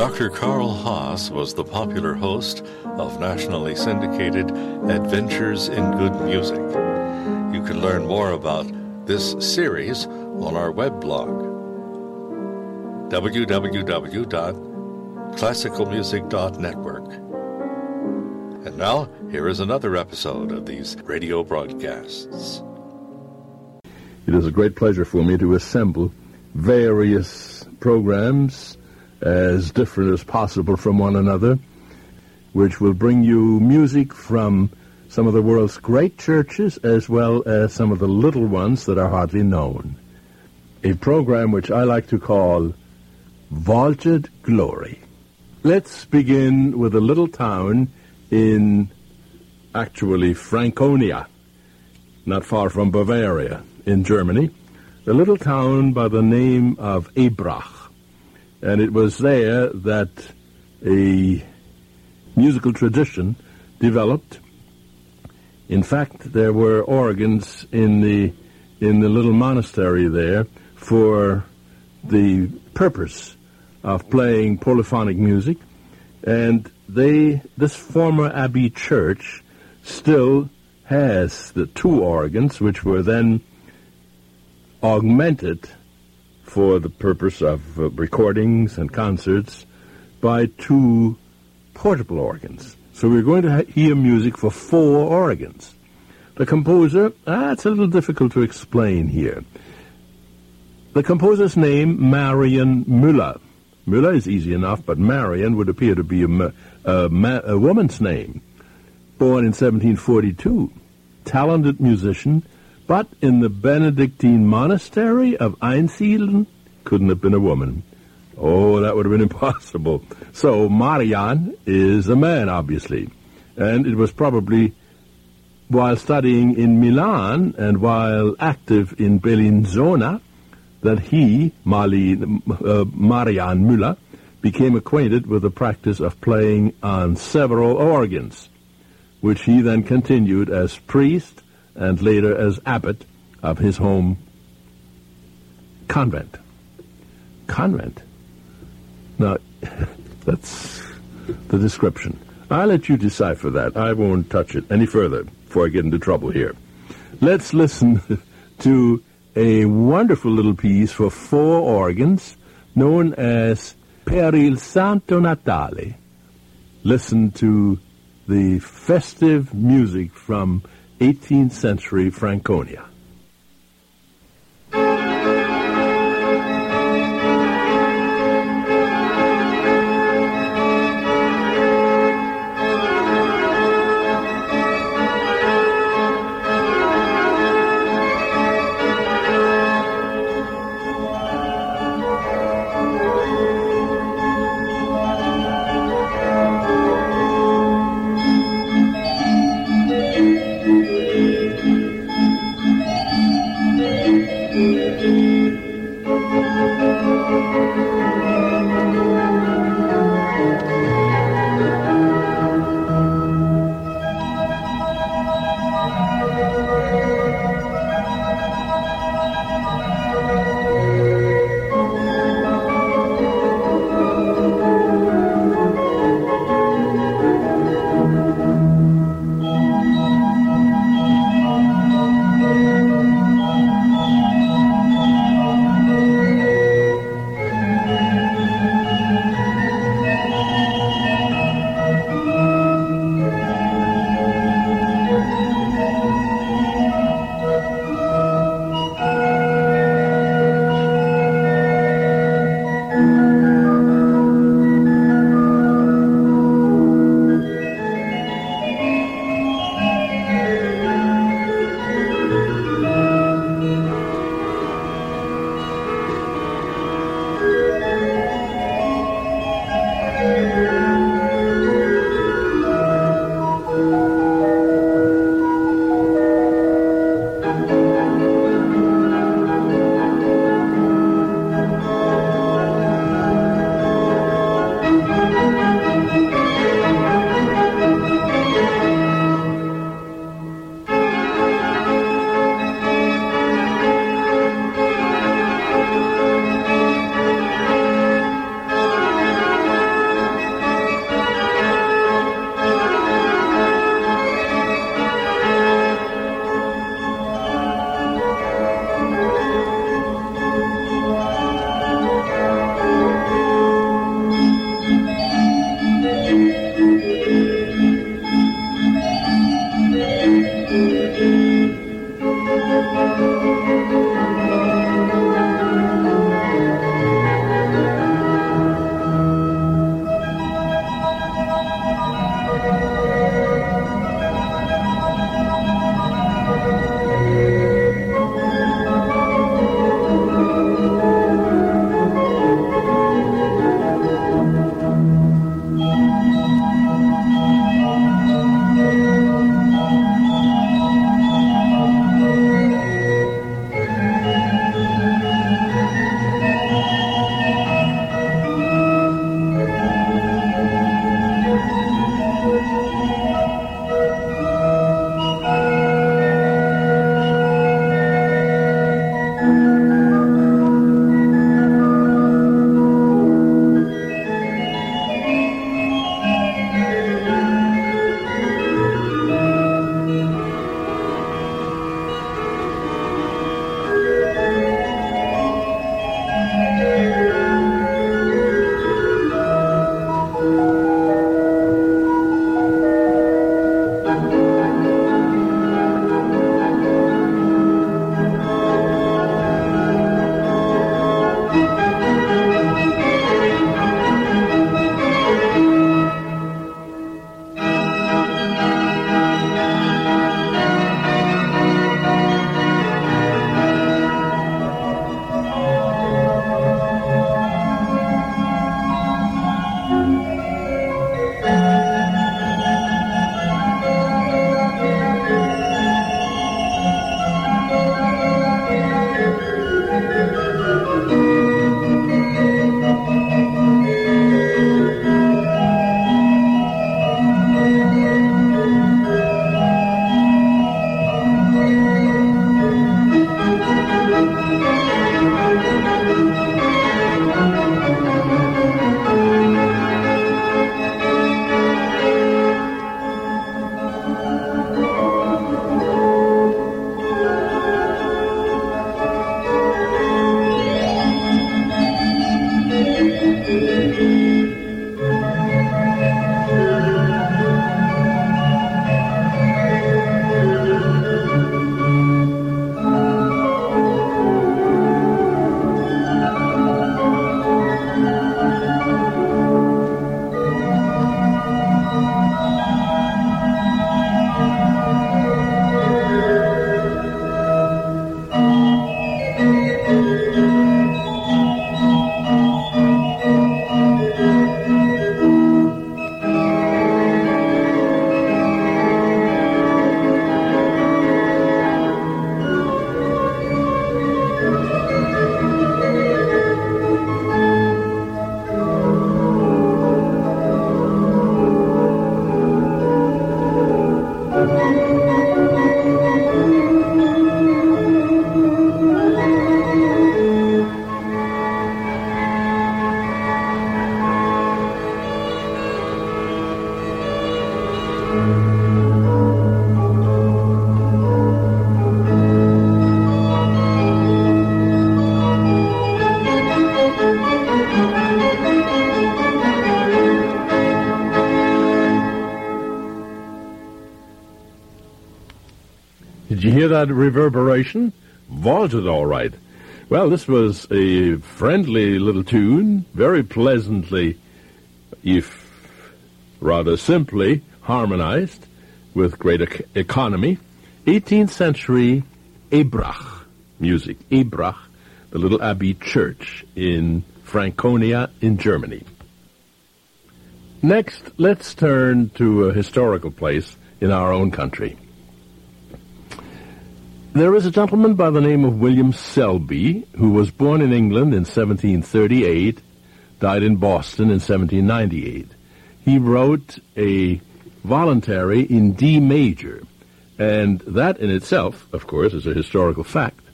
Dr. Karl Haas was the popular host of nationally syndicated Adventures in Good Music. You can learn more about this series on our web blog www.classicalmusic.network. And now, here is another episode of these radio broadcasts. It is a great pleasure for me to assemble various programs as different as possible from one another, which will bring you music from some of the world's great churches as well as some of the little ones that are hardly known. A program which I like to call Vaulted Glory. Let's begin with a little town in actually Franconia, not far from Bavaria in Germany, a little town by the name of Ebrach. And it was there that a musical tradition developed. In fact, there were organs in the in the little monastery there for the purpose of playing polyphonic music, and they this former abbey church still has the two organs, which were then augmented for the purpose of uh, recordings and concerts by two portable organs. So we're going to ha- hear music for four organs. The composer, ah, it's a little difficult to explain here. The composer's name, Marian Müller. Müller is easy enough, but Marian would appear to be a, a, a woman's name. Born in 1742, talented musician, but in the Benedictine monastery of Einsiedeln, couldn't have been a woman. Oh, that would have been impossible. So Marian is a man, obviously. And it was probably while studying in Milan and while active in Bellinzona that he, Mali, uh, Marian Müller, became acquainted with the practice of playing on several organs, which he then continued as priest and later as abbot of his home convent. Convent. Now, that's the description. I'll let you decipher that. I won't touch it any further before I get into trouble here. Let's listen to a wonderful little piece for four organs known as Per il Santo Natale. Listen to the festive music from 18th century Franconia. That reverberation? Vaulted all right. Well, this was a friendly little tune, very pleasantly, if rather simply, harmonized with great ec- economy. 18th century Ebrach music. Ebrach, the little abbey church in Franconia in Germany. Next, let's turn to a historical place in our own country. There is a gentleman by the name of William Selby who was born in England in 1738, died in Boston in 1798. He wrote a voluntary in D major, and that in itself, of course, is a historical fact.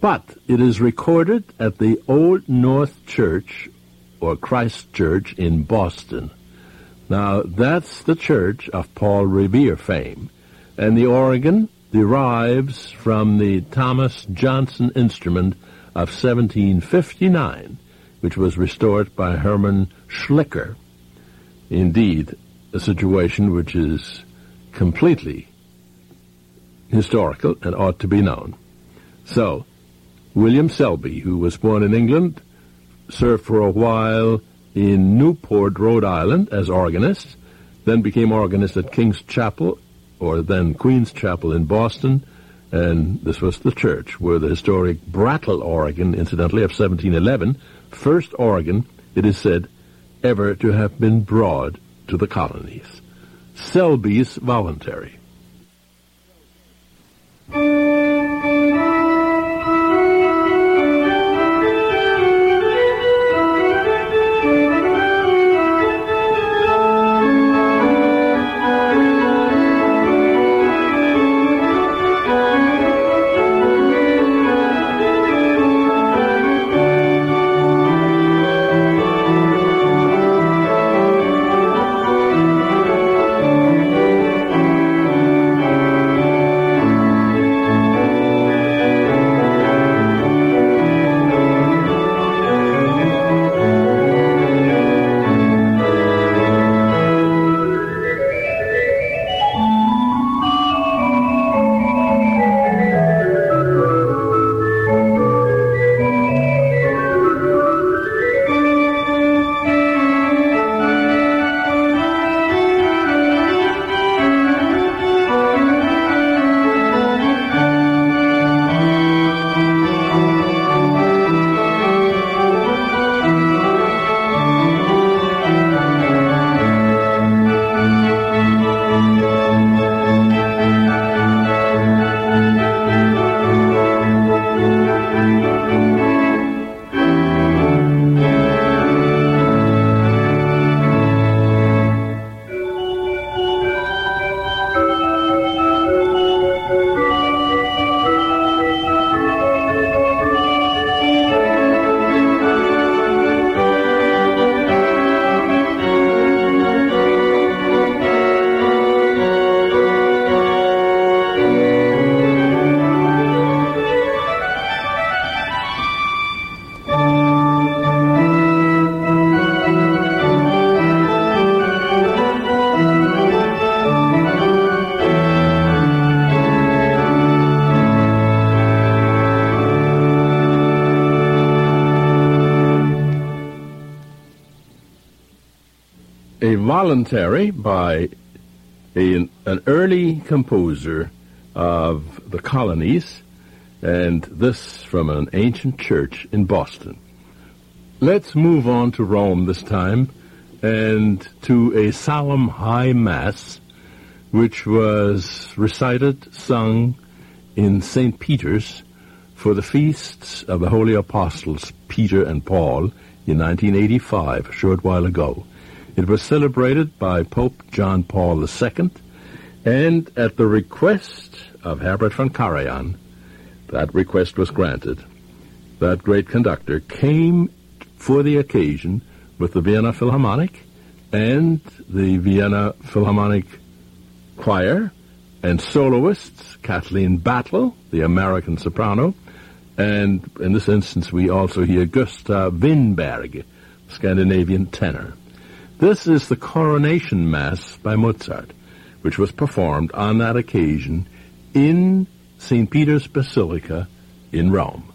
But it is recorded at the Old North Church, or Christ Church in Boston. Now, that's the church of Paul Revere fame. And the organ derives from the Thomas Johnston instrument of 1759, which was restored by Herman Schlicker. Indeed, a situation which is completely historical and ought to be known. So, William Selby, who was born in England, served for a while in Newport, Rhode Island as organist, then became organist at King's Chapel, or then Queen's Chapel in Boston, and this was the church where the historic Brattle organ, incidentally, of 1711, first organ, it is said, ever to have been brought to the colonies. Selby's voluntary. Voluntary by a, an early composer of the colonies, and this from an ancient church in Boston. Let's move on to Rome this time and to a solemn high mass which was recited, sung in St. Peter's for the feasts of the holy apostles Peter and Paul in 1985, a short while ago. It was celebrated by Pope John Paul II, and at the request of Herbert von Karajan, that request was granted. That great conductor came for the occasion with the Vienna Philharmonic and the Vienna Philharmonic Choir and soloists, Kathleen Battle, the American soprano, and in this instance we also hear Gustav Winbergh, Scandinavian tenor. This is the coronation mass by Mozart, which was performed on that occasion in St. Peter's Basilica in Rome.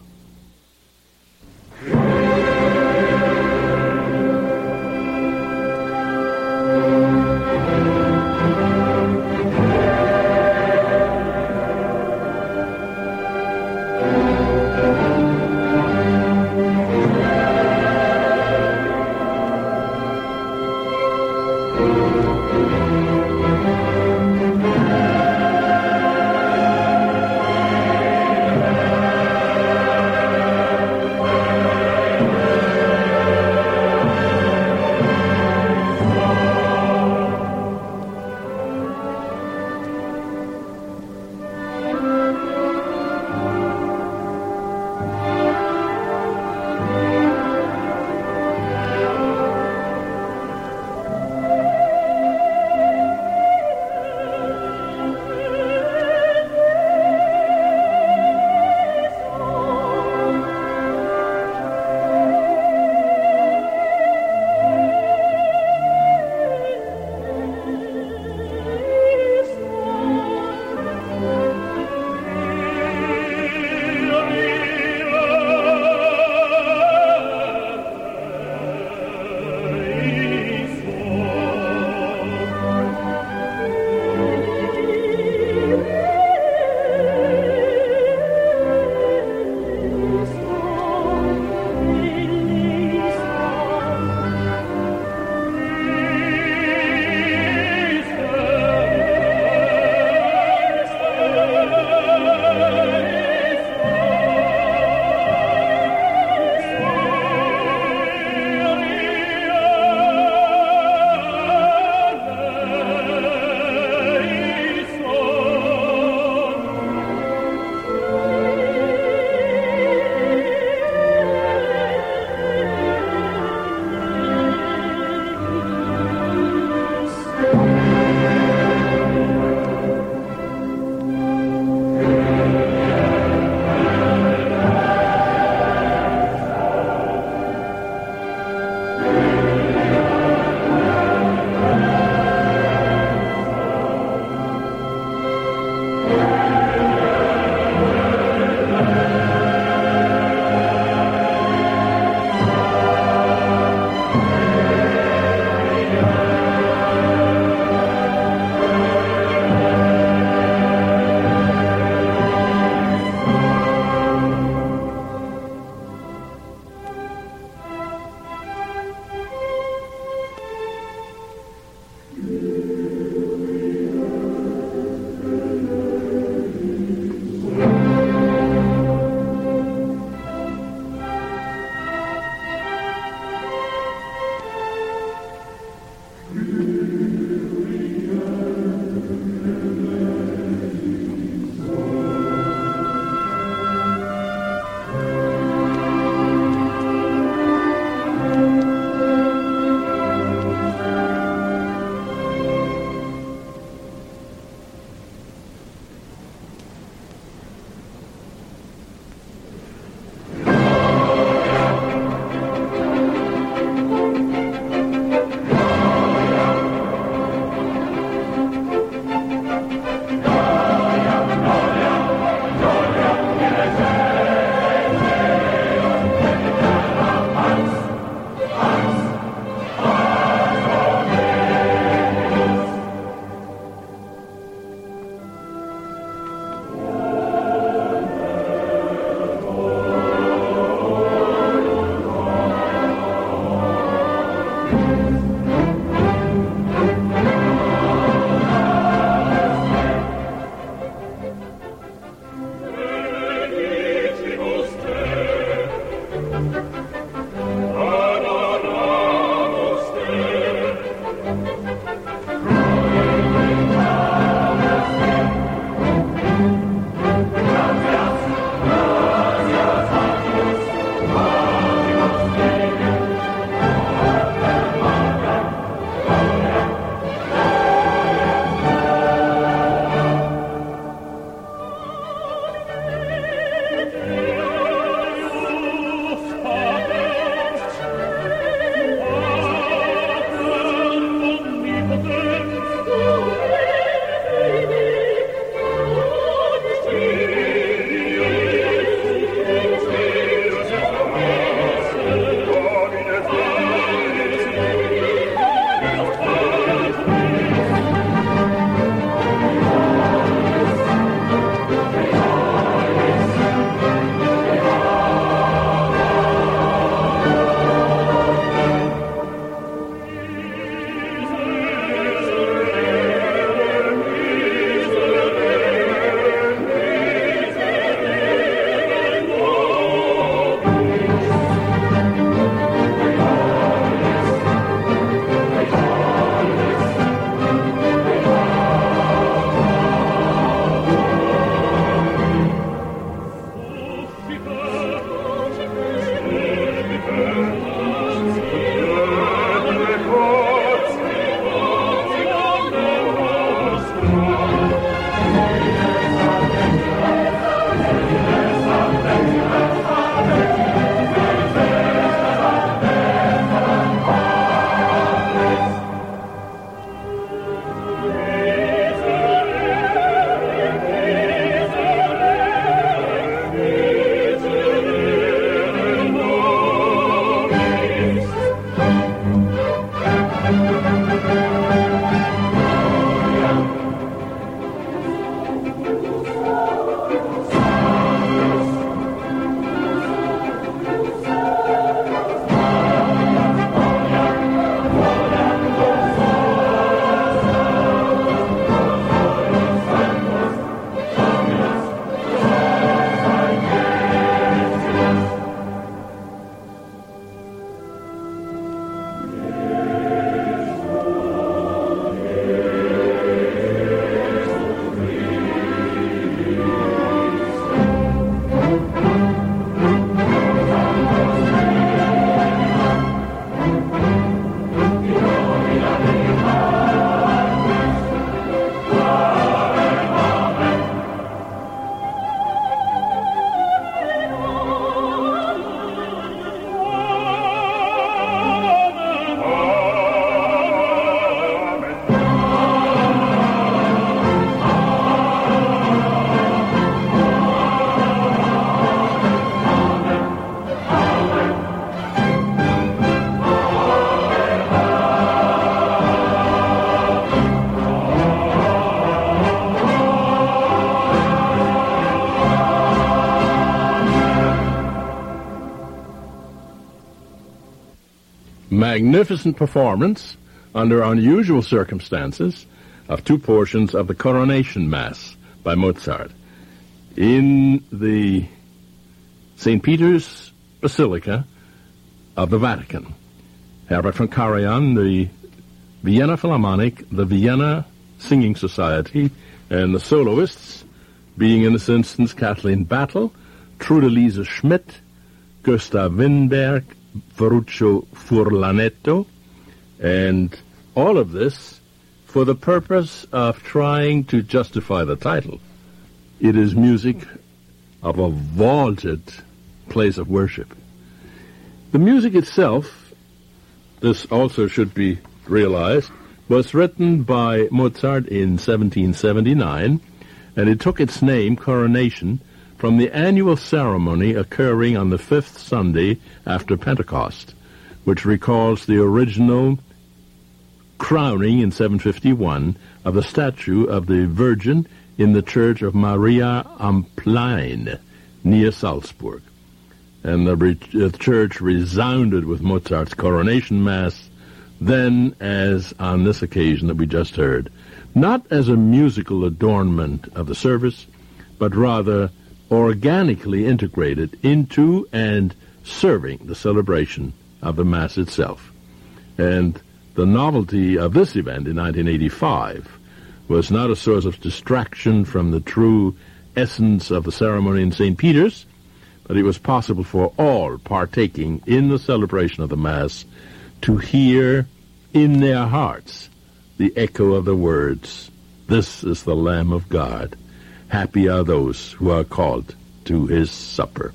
Magnificent performance under unusual circumstances of two portions of the Coronation Mass by Mozart in the St. Peter's Basilica of the Vatican. Herbert von Karajan, the Vienna Philharmonic, the Vienna Singing Society, and the soloists, being in this instance Kathleen Battle, Trudeliese Schmidt, Gustav Winbergh, Ferruccio Furlanetto, and all of this for the purpose of trying to justify the title. It is music of a vaulted place of worship. The music itself, this also should be realized, was written by Mozart in 1779, and it took its name, Coronation, from the annual ceremony occurring on the fifth Sunday after Pentecost, which recalls the original crowning in 751 of the statue of the Virgin in the church of Maria am Plain near Salzburg. And the, re- the church resounded with Mozart's coronation mass, then as on this occasion that we just heard, not as a musical adornment of the service, but rather organically integrated into and serving the celebration of the Mass itself. And the novelty of this event in 1985 was not a source of distraction from the true essence of the ceremony in St. Peter's, but it was possible for all partaking in the celebration of the Mass to hear in their hearts the echo of the words, This is the Lamb of God Happy are those who are called to his supper.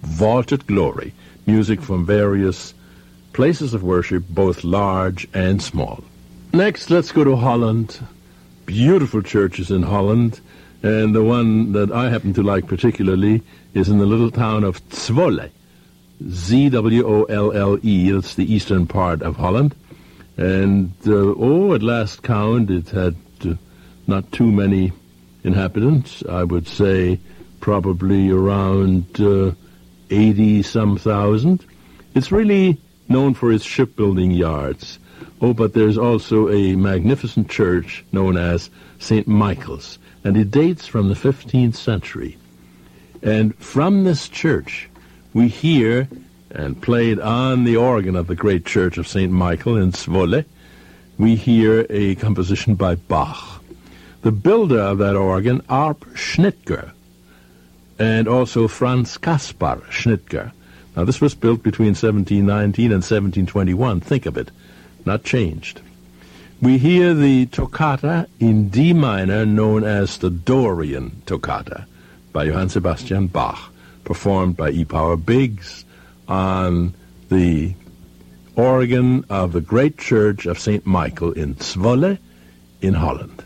Vaulted glory, music from various places of worship, both large and small. Next, let's go to Holland. Beautiful churches in Holland, and the one that I happen to like particularly is in the little town of Zwolle. Z-W-O-L-L-E, that's the eastern part of Holland. And, uh, oh, at last count, it had uh, not too many inhabitants. I would say probably around uh, 80 some thousand. It's really known for its shipbuilding yards. Oh, but there's also a magnificent church known as St. Michael's, and it dates from the 15th century. And from this church, we hear and played on the organ of the great church of St. Michael in Zwolle, we hear a composition by Bach the builder of that organ, Arp Schnitger, and also Franz Kaspar Schnitger. Now, this was built between 1719 and 1721. Think of it. Not changed. We hear the toccata in D minor known as the Dorian Toccata by Johann Sebastian Bach, performed by E. Power Biggs on the organ of the great church of St. Michael in Zwolle in Holland.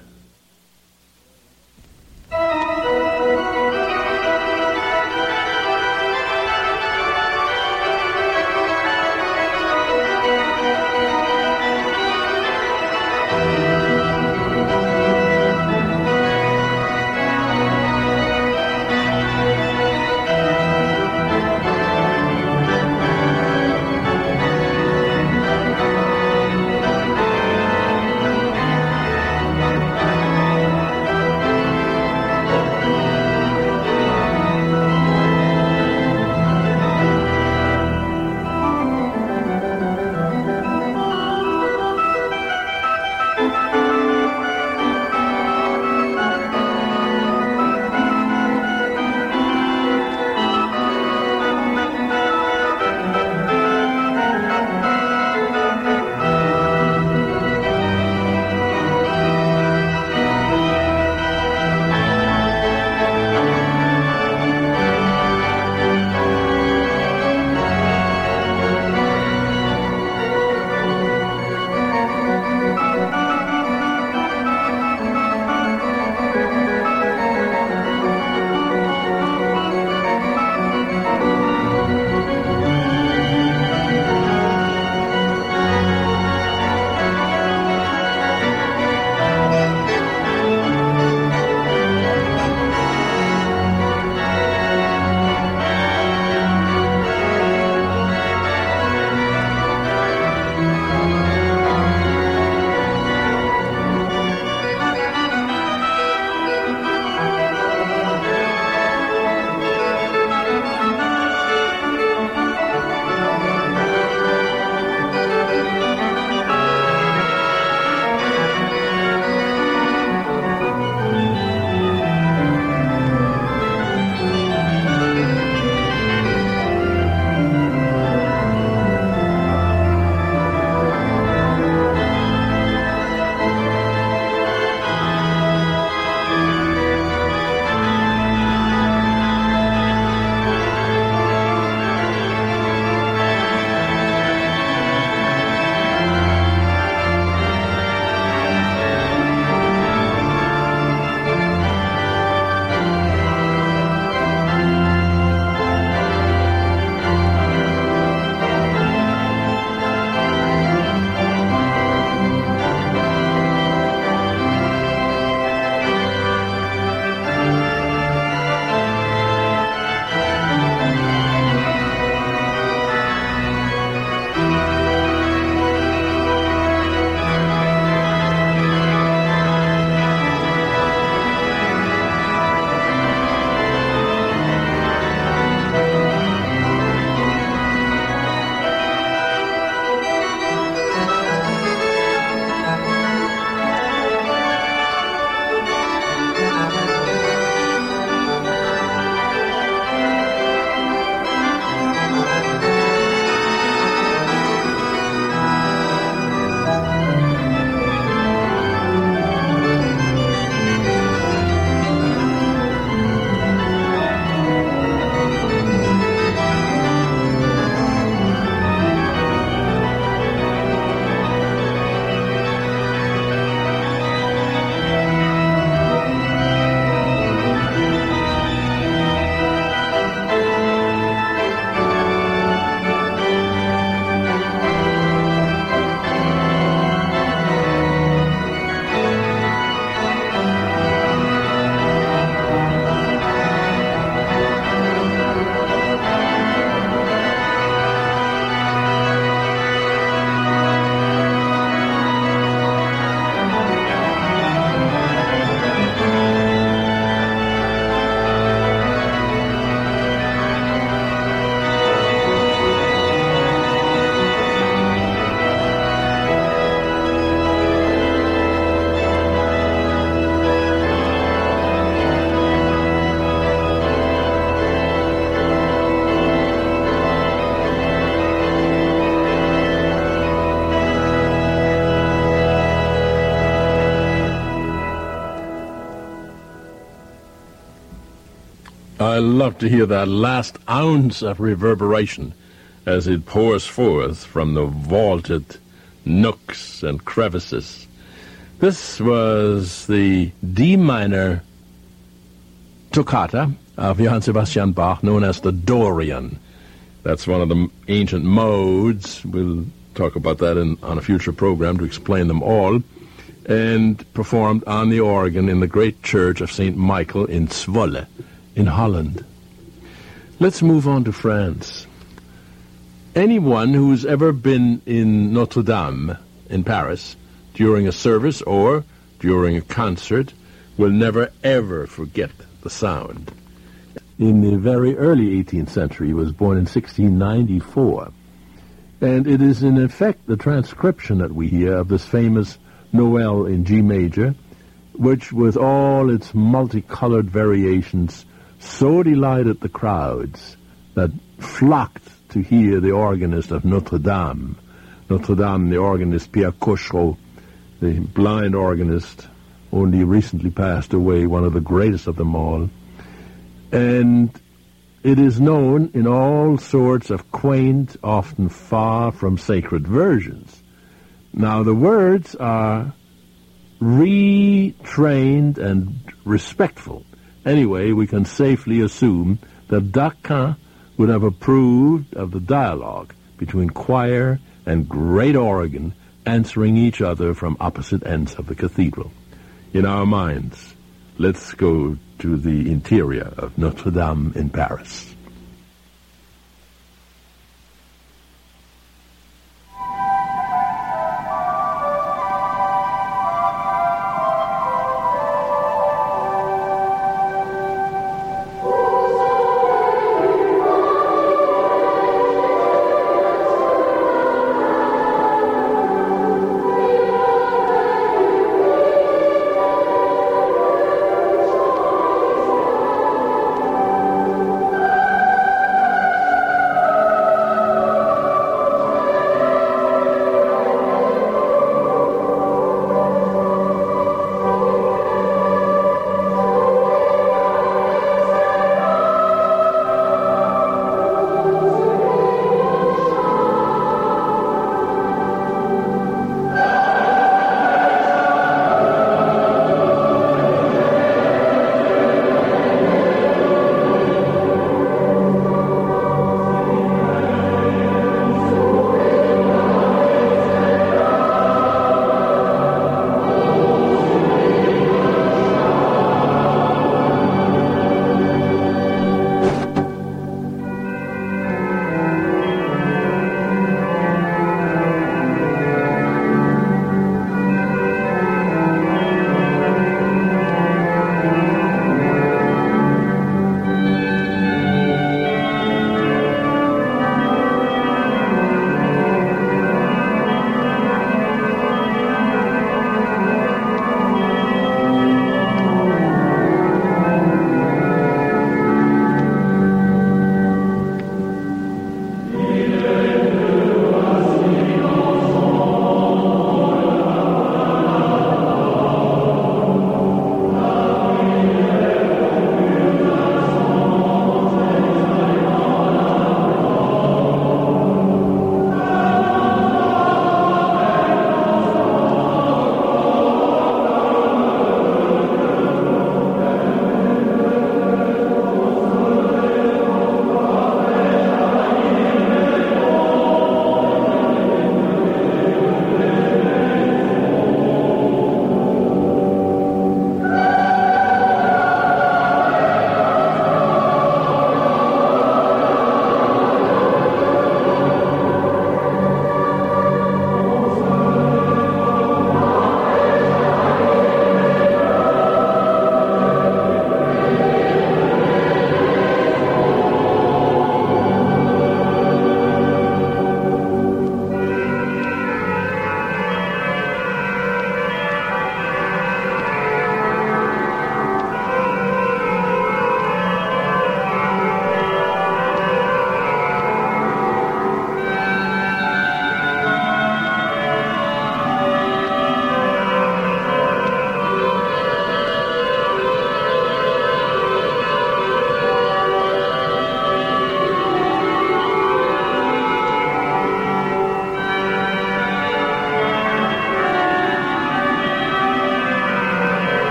Love to hear that last ounce of reverberation as it pours forth from the vaulted nooks and crevices. This was the D minor toccata of Johann Sebastian Bach, known as the Dorian. That's one of the ancient modes. We'll talk about that in, on a future program to explain them all. And performed on the organ in the great church of St. Michael in Zwolle, in Holland. Let's move on to France. Anyone who's ever been in Notre Dame in Paris during a service or during a concert will never ever forget the sound. In the very early 18th century, he was born in 1694. And it is in effect the transcription that we hear of this famous Noel in G major, which with all its multicolored variations so delighted the crowds that flocked to hear the organist of Notre Dame. Notre Dame, the organist Pierre Cochereau, the blind organist, only recently passed away, one of the greatest of them all. And it is known in all sorts of quaint, often far from sacred versions. Now, the words are retrained and respectful. Anyway, we can safely assume that Daquin would have approved of the dialogue between choir and great organ answering each other from opposite ends of the cathedral. In our minds, let's go to the interior of Notre Dame in Paris.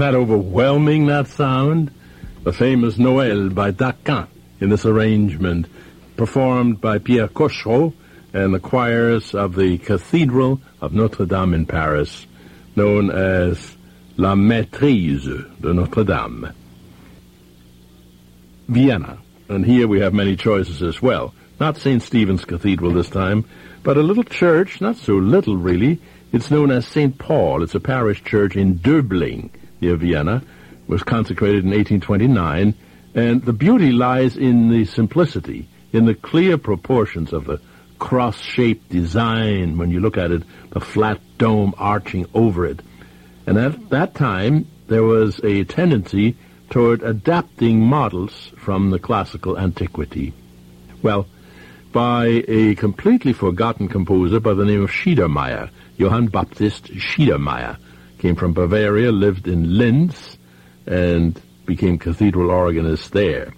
That overwhelming, that sound? The famous Noël by Daquin in this arrangement, performed by Pierre Cochereau and the choirs of the Cathedral of Notre Dame in Paris, known as La Maîtrise de Notre Dame. Vienna, and here we have many choices as well. Not St. Stephen's Cathedral this time, but a little church, not so little really. It's known as St. Paul. It's a parish church in Döbling, near Vienna. Was consecrated in 1829, and the beauty lies in the simplicity, in the clear proportions of the cross-shaped design when you look at it, the flat dome arching over it. And at that time, there was a tendency toward adapting models from the classical antiquity. Well, by a completely forgotten composer by the name of Schiedermayr, Johann Baptist Schiedermayr, came from Bavaria, lived in Linz, and became cathedral organist there.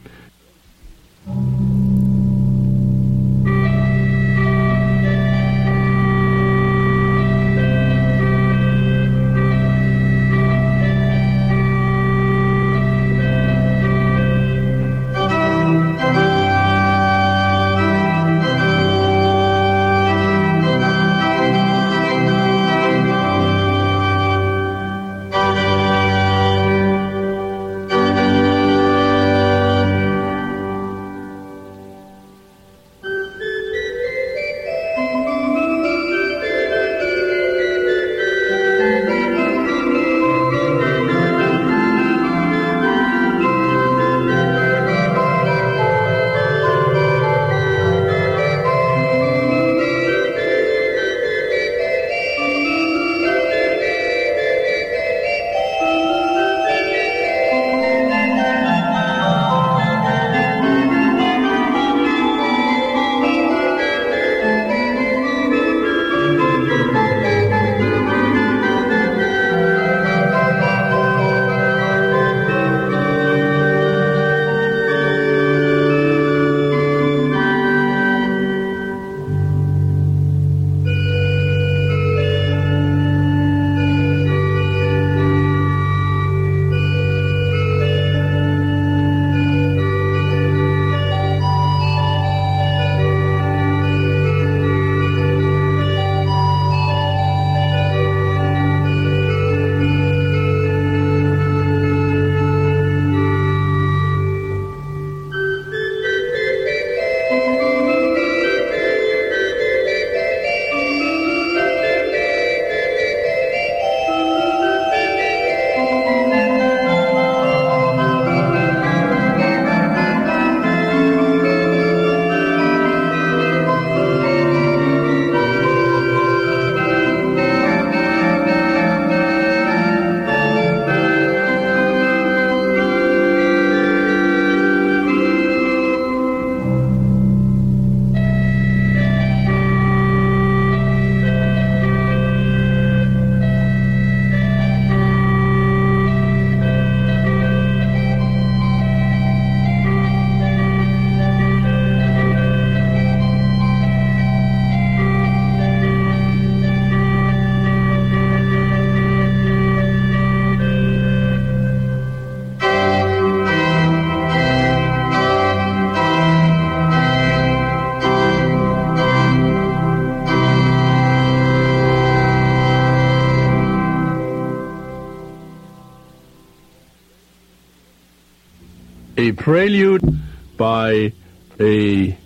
Prelude by a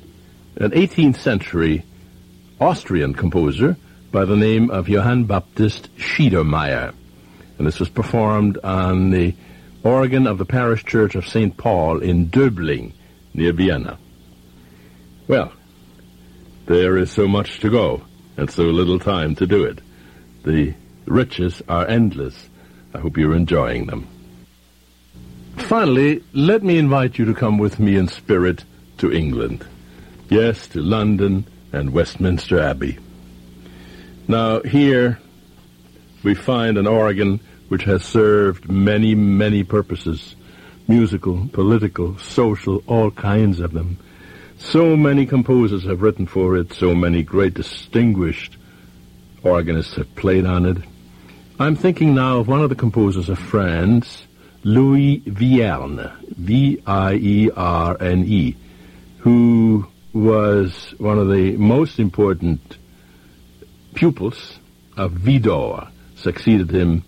an 18th century Austrian composer by the name of Johann Baptist Schiedermayr. And this was performed on the organ of the parish church of St. Paul in Döbling, near Vienna. Well, there is so much to go and so little time to do it. The riches are endless. I hope you're enjoying them. Finally, let me invite you to come with me in spirit to England. Yes, to London and Westminster Abbey. Now, here we find an organ which has served many, many purposes musical, political, social, all kinds of them. So many composers have written for it, so many great distinguished organists have played on it. I'm thinking now of one of the composers of France, Louis Vierne, V-I-E-R-N-E, who was one of the most important pupils of Widor, succeeded him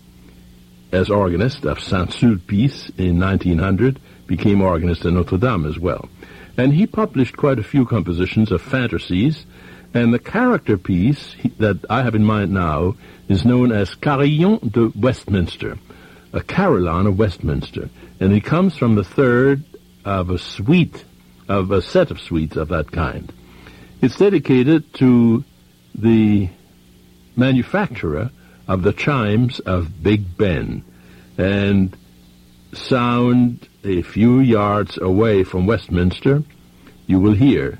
as organist of Saint-Sulpice in 1900, became organist at Notre Dame as well. And he published quite a few compositions of fantasies, and the character piece that I have in mind now is known as Carillon de Westminster, a carillon of Westminster. And it comes from the third of a suite, of a set of suites of that kind. It's dedicated to the manufacturer of the chimes of Big Ben and sound a few yards away from Westminster, you will hear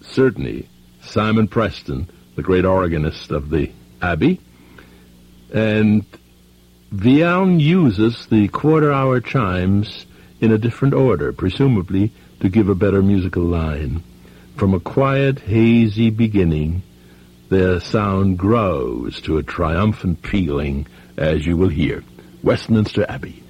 certainly Simon Preston, the great organist of the Abbey, and Vierne uses the quarter-hour chimes in a different order, presumably to give a better musical line. From a quiet, hazy beginning, their sound grows to a triumphant pealing, as you will hear. Westminster Abbey.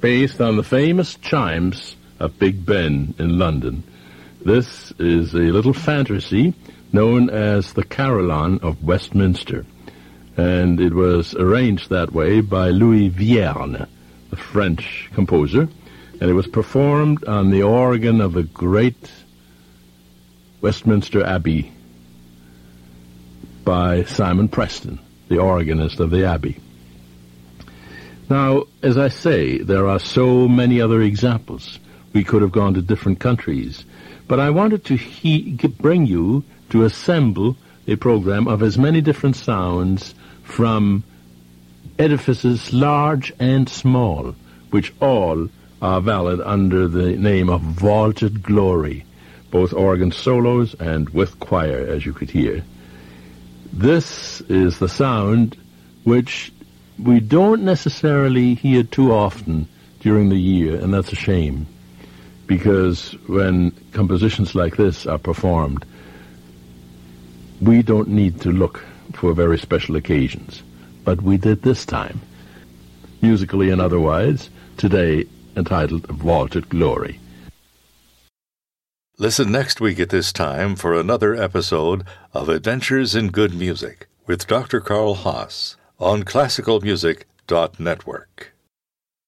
Based on the famous chimes of Big Ben in London. This is a little fantasy known as the Carillon of Westminster, and it was arranged that way by Louis Vierne, the French composer, and it was performed on the organ of the great Westminster Abbey by Simon Preston, the organist of the Abbey. Now, as I say, there are so many other examples. We could have gone to different countries. But I wanted to he- bring you to assemble a program of as many different sounds from edifices large and small, which all are valid under the name of vaulted glory, both organ solos and with choir, as you could hear. This is the sound which we don't necessarily hear too often during the year, and that's a shame. Because when compositions like this are performed, we don't need to look for very special occasions. But we did this time, musically and otherwise, today entitled Vaulted Glory. Listen next week at this time for another episode of Adventures in Good Music with Dr. Karl Haas on classicalmusic.network.